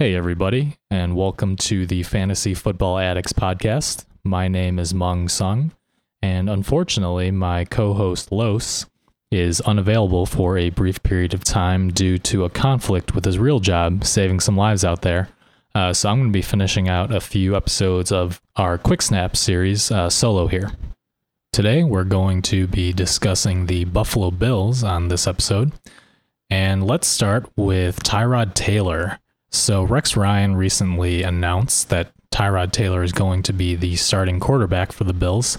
Hey, everybody, and welcome to the Fantasy Football Addicts podcast. My name is Meng Sung, and unfortunately, my co host Los is unavailable for a brief period of time due to a conflict with his real job, saving some lives out there. Uh, so I'm going to be finishing out a few episodes of our Quick Snap series uh, solo here. Today, we're going to be discussing the Buffalo Bills on this episode. And let's start with Tyrod Taylor. So, Rex Ryan recently announced that Tyrod Taylor is going to be the starting quarterback for the Bills.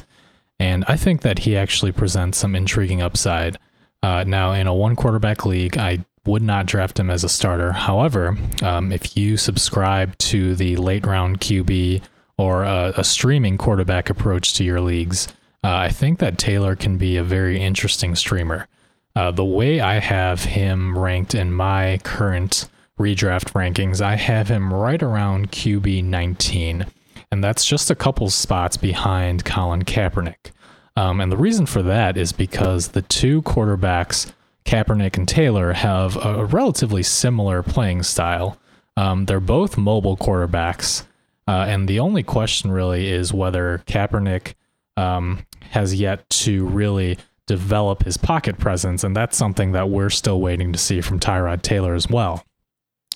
And I think that he actually presents some intriguing upside. Uh, now, in a one quarterback league, I would not draft him as a starter. However, um, if you subscribe to the late round QB or a, a streaming quarterback approach to your leagues, uh, I think that Taylor can be a very interesting streamer. Uh, the way I have him ranked in my current redraft rankings, I have him right around QB 19 and that's just a couple spots behind Colin Kaepernick. Um, and the reason for that is because the two quarterbacks, Kaepernick and Taylor, have a relatively similar playing style. Um, they're both mobile quarterbacks. Uh, and the only question really is whether Kaepernick um, has yet to really develop his pocket presence. And that's something that we're still waiting to see from Tyrod Taylor as well.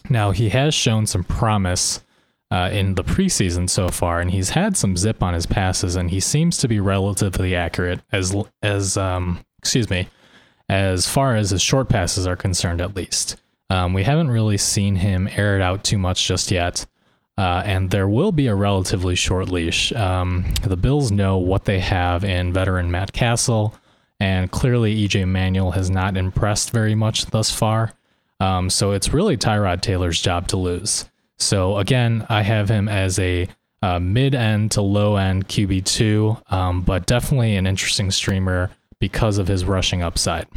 Now, he has shown some promise uh, in the preseason so far, and he's had some zip on his passes, and he seems to be relatively accurate as as um, excuse me, as far as his short passes are concerned, at least. Um, we haven't really seen him air it out too much just yet. Uh, and there will be a relatively short leash. Um, the Bills know what they have in veteran Matt Cassel, and clearly EJ Manuel has not impressed very much thus far. Um, so it's really Tyrod Taylor's job to lose. So again, I have him as a uh, mid end to low end QB2, um, but definitely an interesting streamer because of his rushing upside.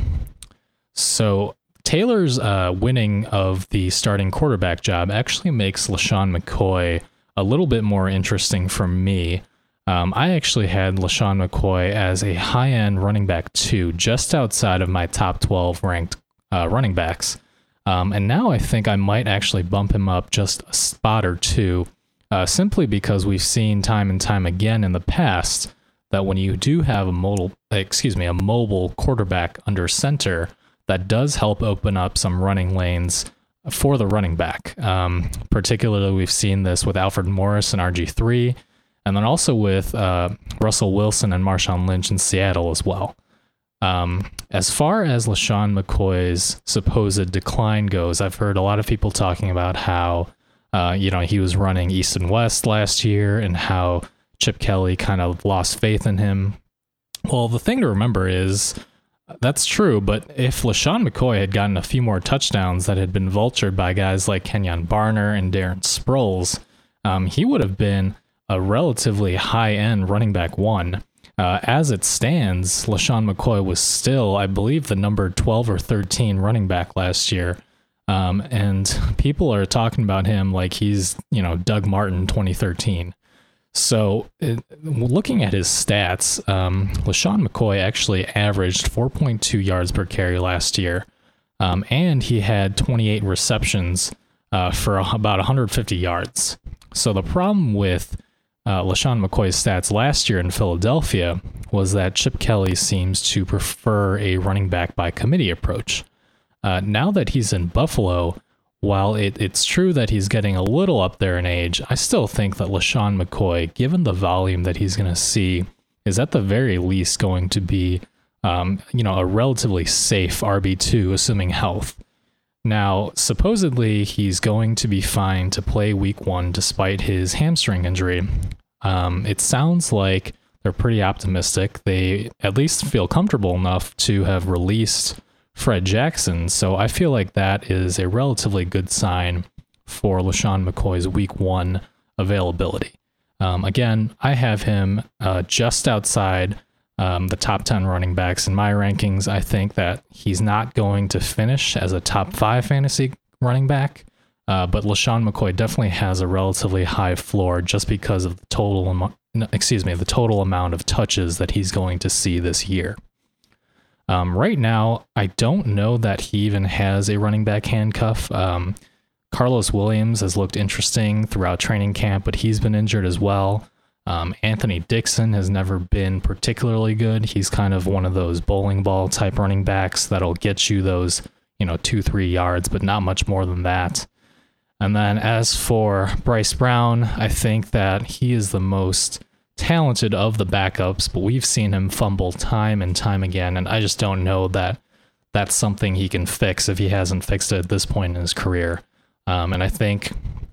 So Taylor's uh, winning of the starting quarterback job actually makes LeSean McCoy a little bit more interesting for me. Um, I actually had LeSean McCoy as a high end running back two, just outside of my top 12 ranked uh, running backs. Um, and now I think I might actually bump him up just a spot or two, uh, simply because we've seen time and time again in the past that when you do have a mobile, excuse me, a mobile quarterback under center, that does help open up some running lanes for the running back. Um, particularly, we've seen this with Alfred Morris and RG3, and then also with uh, Russell Wilson and Marshawn Lynch in Seattle as well. Um, as far as LeSean McCoy's supposed decline goes, I've heard a lot of people talking about how, uh, you know, he was running east and west last year and how Chip Kelly kind of lost faith in him. Well, the thing to remember is that's true, but if LeSean McCoy had gotten a few more touchdowns that had been vultured by guys like Kenjon Barner and Darren Sproles, um, he would have been a relatively high end running back one. Uh, as it stands, LeSean McCoy was still, I believe, the number 12 or 13 running back last year. Um, and people are talking about him like he's, you know, Doug Martin 2013. So, it, looking at his stats, um, LeSean McCoy actually averaged 4.2 yards per carry last year. Um, and he had 28 receptions uh, for about 150 yards. So, the problem with uh, LeSean McCoy's stats last year in Philadelphia was that Chip Kelly seems to prefer a running back by committee approach. Uh, now that he's in Buffalo, while it, it's true that he's getting a little up there in age, I still think that LeSean McCoy, given the volume that he's going to see, is at the very least going to be, um, you know, a relatively safe RB2, assuming health. Now, supposedly, he's going to be fine to play week one despite his hamstring injury. Um, it sounds like they're pretty optimistic. They at least feel comfortable enough to have released Fred Jackson. So I feel like that is a relatively good sign for LeSean McCoy's week one availability. Um, again, I have him uh, just outside um, the top 10 running backs in my rankings. I think that he's not going to finish as a top five fantasy running back, uh, but LeSean McCoy definitely has a relatively high floor just because of the total, am- excuse me, the total amount of touches that he's going to see this year. Um, right now, I don't know that he even has a running back handcuff. Um, Karlos Williams has looked interesting throughout training camp, but he's been injured as well. Um, Anthony Dixon has never been particularly good. He's kind of one of those bowling ball type running backs that'll get you those, you know, two, three yards, but not much more than that. And then as for Bryce Brown, I think that he is the most talented of the backups, but we've seen him fumble time and time again. And I just don't know that that's something he can fix if he hasn't fixed it at this point in his career. Um, and I think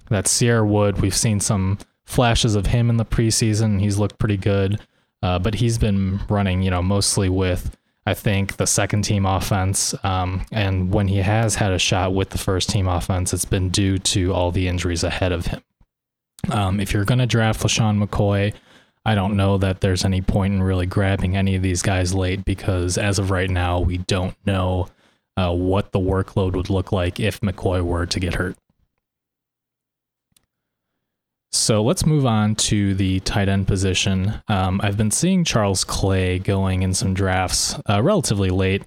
that Cierre Wood, we've seen some flashes of him in the preseason. He's looked pretty good, uh, but he's been running, you know, mostly with, I think, the second team offense. Um, and when he has had a shot with the first team offense, it's been due to all the injuries ahead of him. Um, if you're going to draft LeSean McCoy, I don't know that there's any point in really grabbing any of these guys late because as of right now, we don't know uh, what the workload would look like if McCoy were to get hurt. So let's move on to the tight end position. Um, I've been seeing Charles Clay going in some drafts uh, relatively late,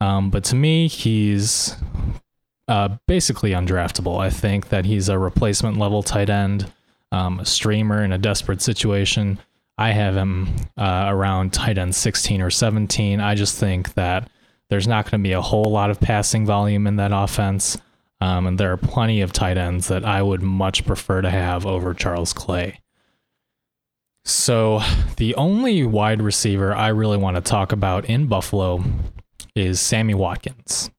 um, but to me, he's uh, basically undraftable. I think that he's a replacement level tight end, um, a streamer in a desperate situation. I have him uh, around tight end 16 or 17. I just think that there's not going to be a whole lot of passing volume in that offense. Um, and there are plenty of tight ends that I would much prefer to have over Charles Clay. So, the only wide receiver I really want to talk about in Buffalo is Sammy Watkins.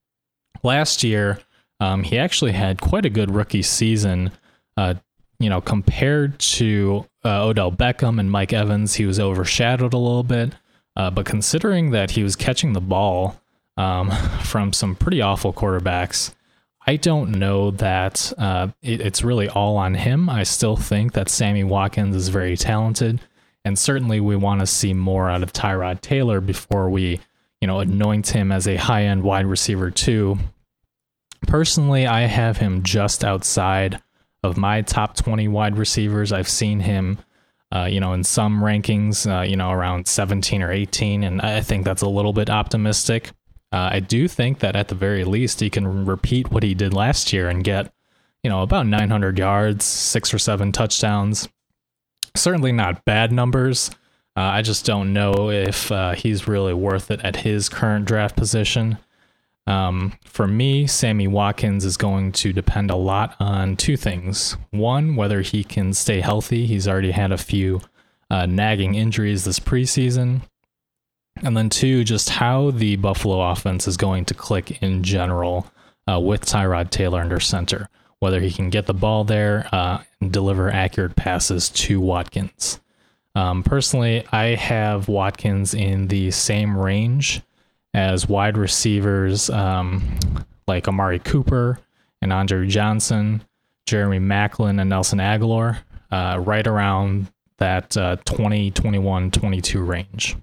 Last year, um, he actually had quite a good rookie season. Uh, you know, compared to uh, Odell Beckham and Mike Evans, he was overshadowed a little bit. Uh, but considering that he was catching the ball um, from some pretty awful quarterbacks, I don't know that uh, it, it's really all on him. I still think that Sammy Watkins is very talented, and certainly we want to see more out of Tyrod Taylor before we, you know, anoint him as a high-end wide receiver too. Personally, I have him just outside of my top 20 wide receivers. I've seen him, uh, you know, in some rankings, uh, you know, around 17 or 18, and I think that's a little bit optimistic. Uh, I do think that at the very least he can repeat what he did last year and get, you know, about 900 yards, six or seven touchdowns. Certainly not bad numbers. Uh, I just don't know if uh, he's really worth it at his current draft position. Um, for me, Sammy Watkins is going to depend a lot on two things. One, whether he can stay healthy. He's already had a few uh, nagging injuries this preseason. And then two, just how the Buffalo offense is going to click in general uh, with Tyrod Taylor under center, whether he can get the ball there uh, and deliver accurate passes to Watkins. Um, personally, I have Watkins in the same range as wide receivers um, like Amari Cooper and Andre Johnson, Jeremy Maclin, and Nelson Agholor, uh, right around that uh, 20, 21, 22 range.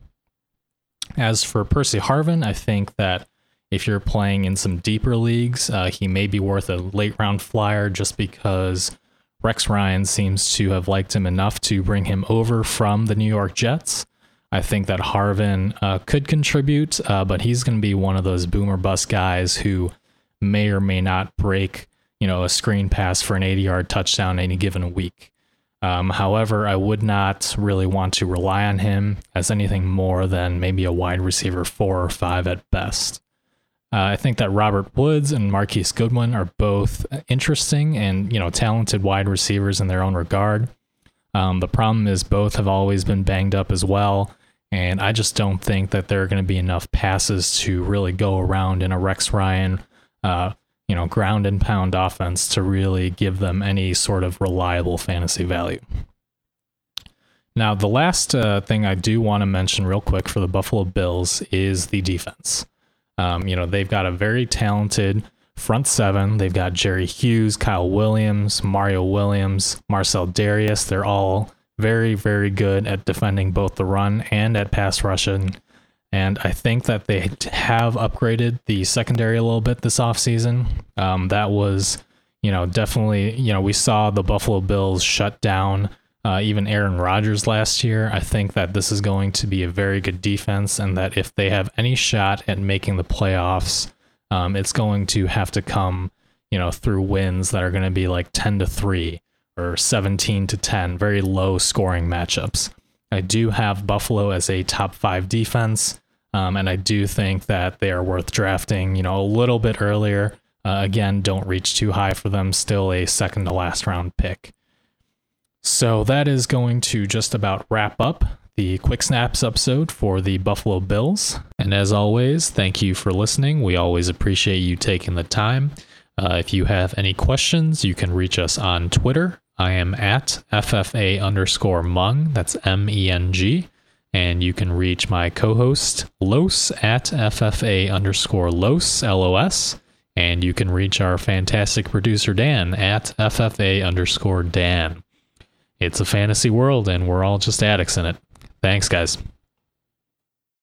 As for Percy Harvin, I think that if you're playing in some deeper leagues, uh, he may be worth a late round flyer just because Rex Ryan seems to have liked him enough to bring him over from the New York Jets. I think that Harvin uh, could contribute, uh, but he's going to be one of those boomer bust guys who may or may not break, you know, a screen pass for an 80 yard touchdown any given week. Um, however, I would not really want to rely on him as anything more than maybe a wide receiver four or five at best. Uh, I think that Robert Woods and Marquise Goodwin are both interesting and you know talented wide receivers in their own regard. Um, the problem is both have always been banged up as well, and I just don't think that there are going to be enough passes to really go around in a Rex Ryan uh, you know, ground and pound offense to really give them any sort of reliable fantasy value. Now, the last uh, thing I do want to mention real quick for the Buffalo Bills is the defense. Um, you know, they've got a very talented front seven. They've got Jerry Hughes, Kyle Williams, Mario Williams, Marcell Dareus. They're all very, very good at defending both the run and at pass rushing. And I think that they have upgraded the secondary a little bit this offseason. Um, that was, you know, definitely, you know, we saw the Buffalo Bills shut down uh, even Aaron Rodgers last year. I think that this is going to be a very good defense, and that if they have any shot at making the playoffs, um, it's going to have to come, you know, through wins that are going to be like 10 to 3 or 17 to 10, very low scoring matchups. I do have Buffalo as a top five defense, um, and I do think that they are worth drafting, you know, a little bit earlier. Uh, again, don't reach too high for them, still a second to last round pick. So that is going to just about wrap up the Quick Snaps episode for the Buffalo Bills. And as always, thank you for listening. We always appreciate you taking the time. Uh, if you have any questions, you can reach us on Twitter. I am at FFA underscore Meng. That's M E N G. And you can reach my co host, Los, at FFA underscore Los, L O S. And you can reach our fantastic producer, Dan, at FFA underscore Dan. It's a fantasy world, and we're all just addicts in it. Thanks, guys.